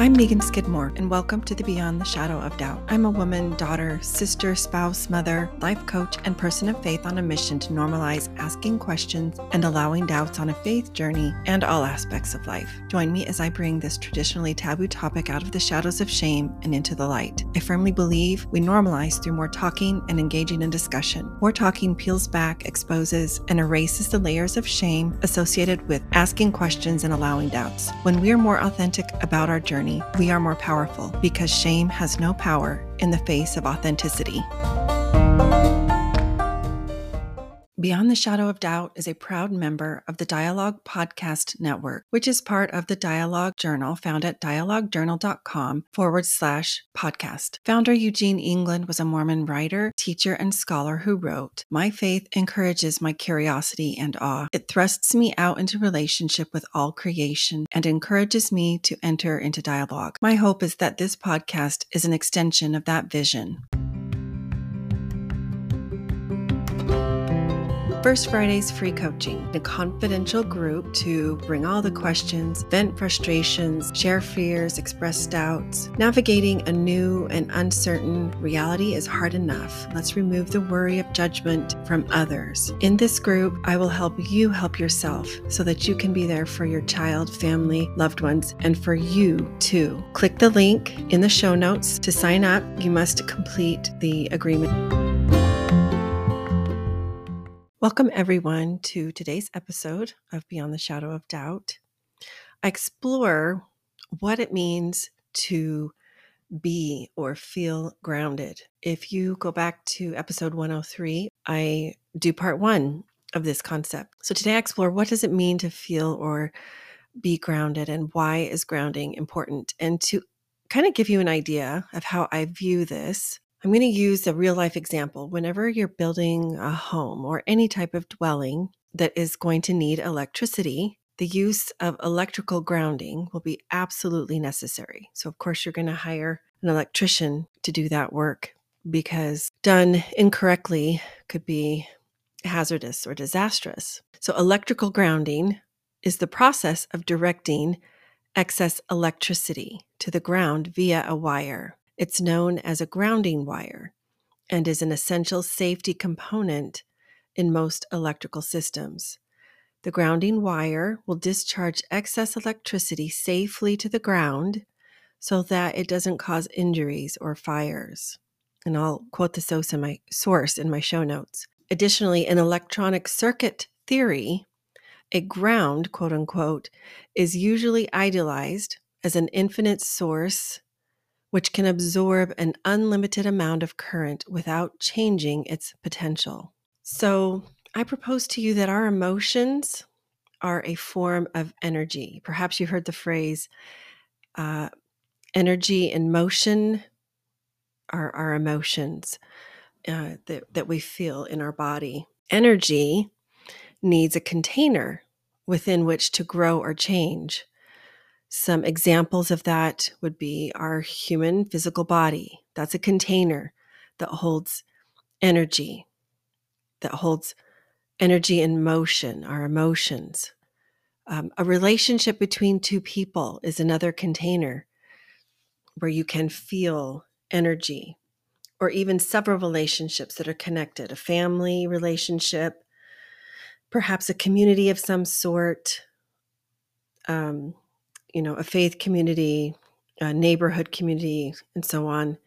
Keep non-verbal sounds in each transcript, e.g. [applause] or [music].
I'm Meagan Skidmore, and welcome to the Beyond the Shadow of Doubt. I'm a woman, daughter, sister, spouse, mother, life coach, and person of faith on a mission to normalize asking questions and allowing doubts on a faith journey and all aspects of life. Join me as I bring this traditionally taboo topic out of the shadows of shame and into the light. I firmly believe we normalize through more talking and engaging in discussion. More talking peels back, exposes, and erases the layers of shame associated with asking questions and allowing doubts. When we are more authentic about our journey, journey, we are more powerful because shame has no power in the face of authenticity. Beyond the Shadow of Doubt is a proud member of the Dialogue Podcast Network, which is part of the Dialogue Journal found at dialoguejournal.com forward slash podcast. Founder Eugene England was a Mormon writer, teacher, and scholar who wrote, My faith encourages my curiosity and awe. It thrusts me out into relationship with all creation and encourages me to enter into dialogue. My hope is that this podcast is an extension of that vision. First Friday's free coaching, a confidential group to bring all the questions, vent frustrations, share fears, express doubts. Navigating a new and uncertain reality is hard enough. Let's remove the worry of judgment from others. In this group, I will help you help yourself so that you can be there for your child, family, loved ones, and for you too. Click the link in the show notes to sign up. You must complete the agreement. Welcome, everyone, to today's episode of Beyond the Shadow of Doubt. I explore what it means to be or feel grounded. If you go back to episode 103, I do part one of this concept. So today I explore what does it mean to feel or be grounded and why is grounding important? And to kind of give you an idea of how I view this, I'm going to use a real life example. Whenever you're building a home or any type of dwelling that is going to need electricity, the use of electrical grounding will be absolutely necessary. So, of course, you're going to hire an electrician to do that work because done incorrectly could be hazardous or disastrous. So, electrical grounding is the process of directing excess electricity to the ground via a wire. It's known as a grounding wire and is an essential safety component in most electrical systems. The grounding wire will discharge excess electricity safely to the ground so that it doesn't cause injuries or fires. And I'll quote the source in my source in my show notes. Additionally, in electronic circuit theory, a ground, quote unquote, is usually idealized as an infinite source which can absorb an unlimited amount of current without changing its potential. So, I propose to you that our emotions are a form of energy. Perhaps you heard the phrase uh, energy in motion are our emotions uh, that, that we feel in our body. Energy needs a container within which to grow or change. Some examples of that would be our human physical body. That's a container that holds energy, that holds energy in motion, our emotions. Um, a relationship between two people is another container where you can feel energy, or even several relationships that are connected a family relationship, perhaps a community of some sort. Um, you know, a faith community, a neighborhood community, and so on,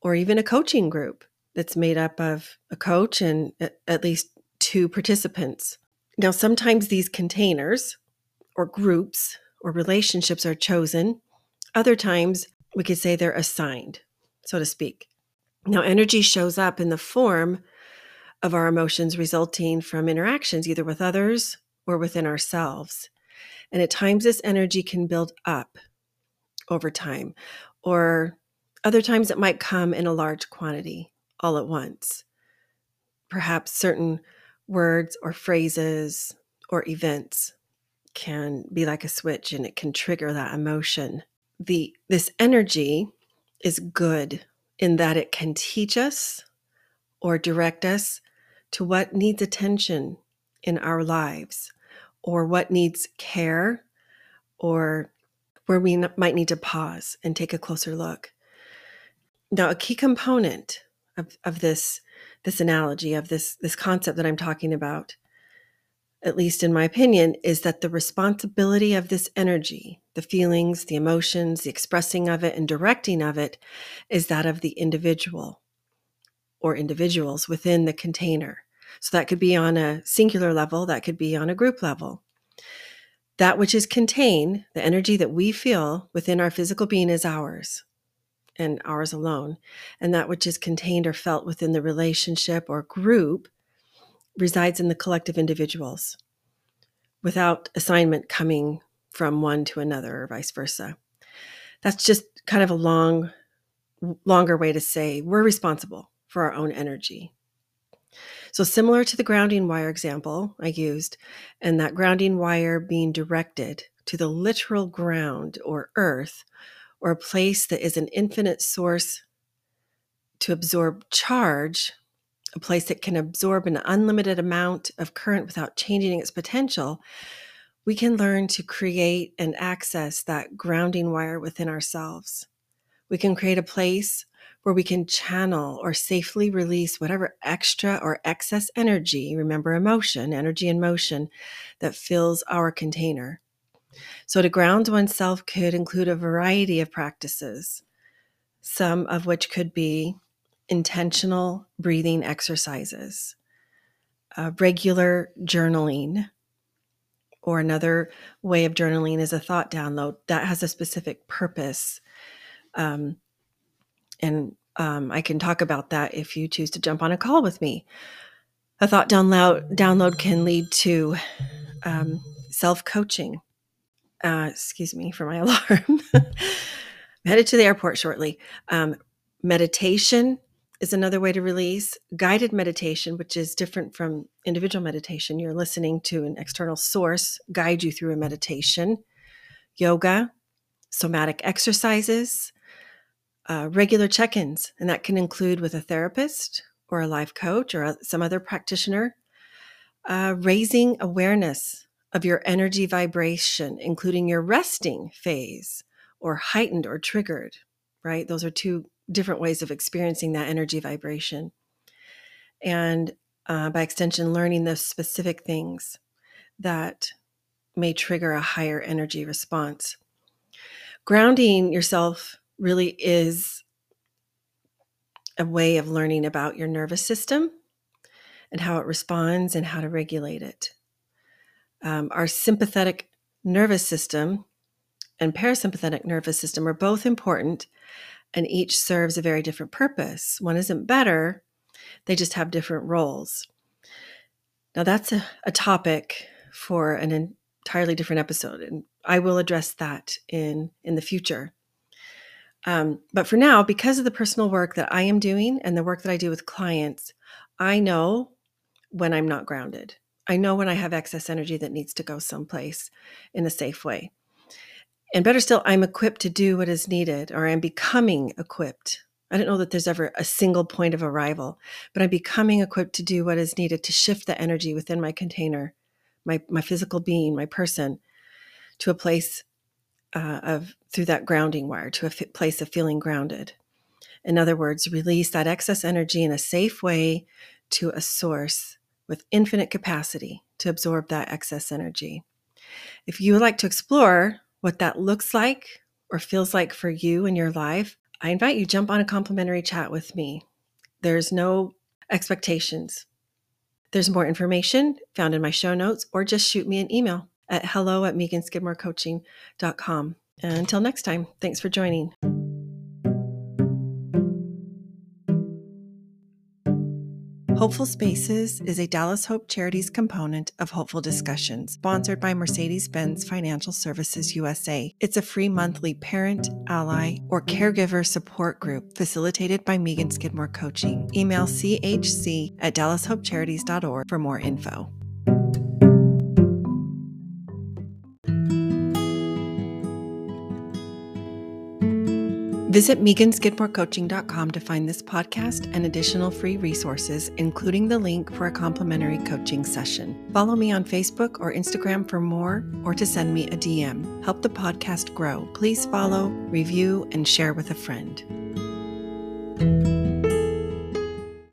or even a coaching group that's made up of a coach and at least two participants. Now, sometimes these containers or groups or relationships are chosen. Other times, we could say they're assigned, so to speak. Now, energy shows up in the form of our emotions resulting from interactions, either with others or within ourselves. And at times, this energy can build up over time, or other times it might come in a large quantity all at once. Perhaps certain words or phrases or events can be like a switch and it can trigger that emotion. The this energy is good in that it can teach us or direct us to what needs attention in our lives or what needs care or where we might need to pause and take a closer look. Now, a key component of, of this, this analogy, of this, this concept that I'm talking about, at least in my opinion, is that the responsibility of this energy, the feelings, the emotions, the expressing of it, and directing of it, is that of the individual or individuals within the container. So that could be on a singular level, that could be on a group level. That which is contained, the energy that we feel within our physical being is ours and ours alone. And that which is contained or felt within the relationship or group resides in the collective individuals without assignment coming from one to another or vice versa. That's just kind of a long, longer way to say we're responsible for our own energy. So, similar to the grounding wire example I used, and that grounding wire being directed to the literal ground or earth, or a place that is an infinite source to absorb charge, a place that can absorb an unlimited amount of current without changing its potential, we can learn to create and access that grounding wire within ourselves. We can create a place where we can channel or safely release whatever extra or excess energy, remember emotion, energy and motion, that fills our container. So, to ground oneself could include a variety of practices, some of which could be intentional breathing exercises, uh, regular journaling, or another way of journaling is a thought download that has a specific purpose. Um, and um, I can talk about that if you choose to jump on a call with me. A thought download download can lead to um, self coaching. Uh, excuse me for my [laughs] alarm. headed to the airport shortly. Um, meditation is another way to release. Guided meditation, which is different from individual meditation. You're listening to an external source guide you through a meditation. Yoga, somatic exercises, uh, regular check ins, and that can include with a therapist or a life coach or some other practitioner. Uh, raising awareness of your energy vibration, including your resting phase or heightened or triggered, right? Those are two different ways of experiencing that energy vibration. And uh, by extension, learning the specific things that may trigger a higher energy response. Grounding yourself really is a way of learning about your nervous system and how it responds and how to regulate it. Um, our sympathetic nervous system and parasympathetic nervous system are both important and each serves a very different purpose. One isn't better, they just have different roles. Now, that's a, a topic for an entirely different episode, and I will address that in, in the future. Um, but for now, because of the personal work that I am doing and the work that I do with clients, I know when I'm not grounded. I know when I have excess energy that needs to go someplace in a safe way. And better still, I'm equipped to do what is needed, or I'm becoming equipped. I don't know that there's ever a single point of arrival, but I'm becoming equipped to do what is needed to shift the energy within my container, my, my physical being, my person, to a place uh, of through that grounding wire to a f- place of feeling grounded. In other words, release that excess energy in a safe way to a source with infinite capacity to absorb that excess energy. If you would like to explore what that looks like or feels like for you in your life, I invite you jump on a complimentary chat with me. There's no expectations. There's more information found in my show notes or just shoot me an email at hello at meaganskidmorecoaching.com. And until next time, thanks for joining. Hopeful Spaces is a Dallas Hope Charities component of Hopeful Discussions, sponsored by Mercedes Benz Financial Services USA. It's a free monthly parent, ally, or caregiver support group facilitated by Meagan Skidmore Coaching. Email chc at dallashopecharities.org for more info. Visit meaganskidmorecoaching.com to find this podcast and additional free resources, including the link for a complimentary coaching session. Follow me on Facebook or Instagram for more or to send me a DM. Help the podcast grow. Please follow, review, and share with a friend.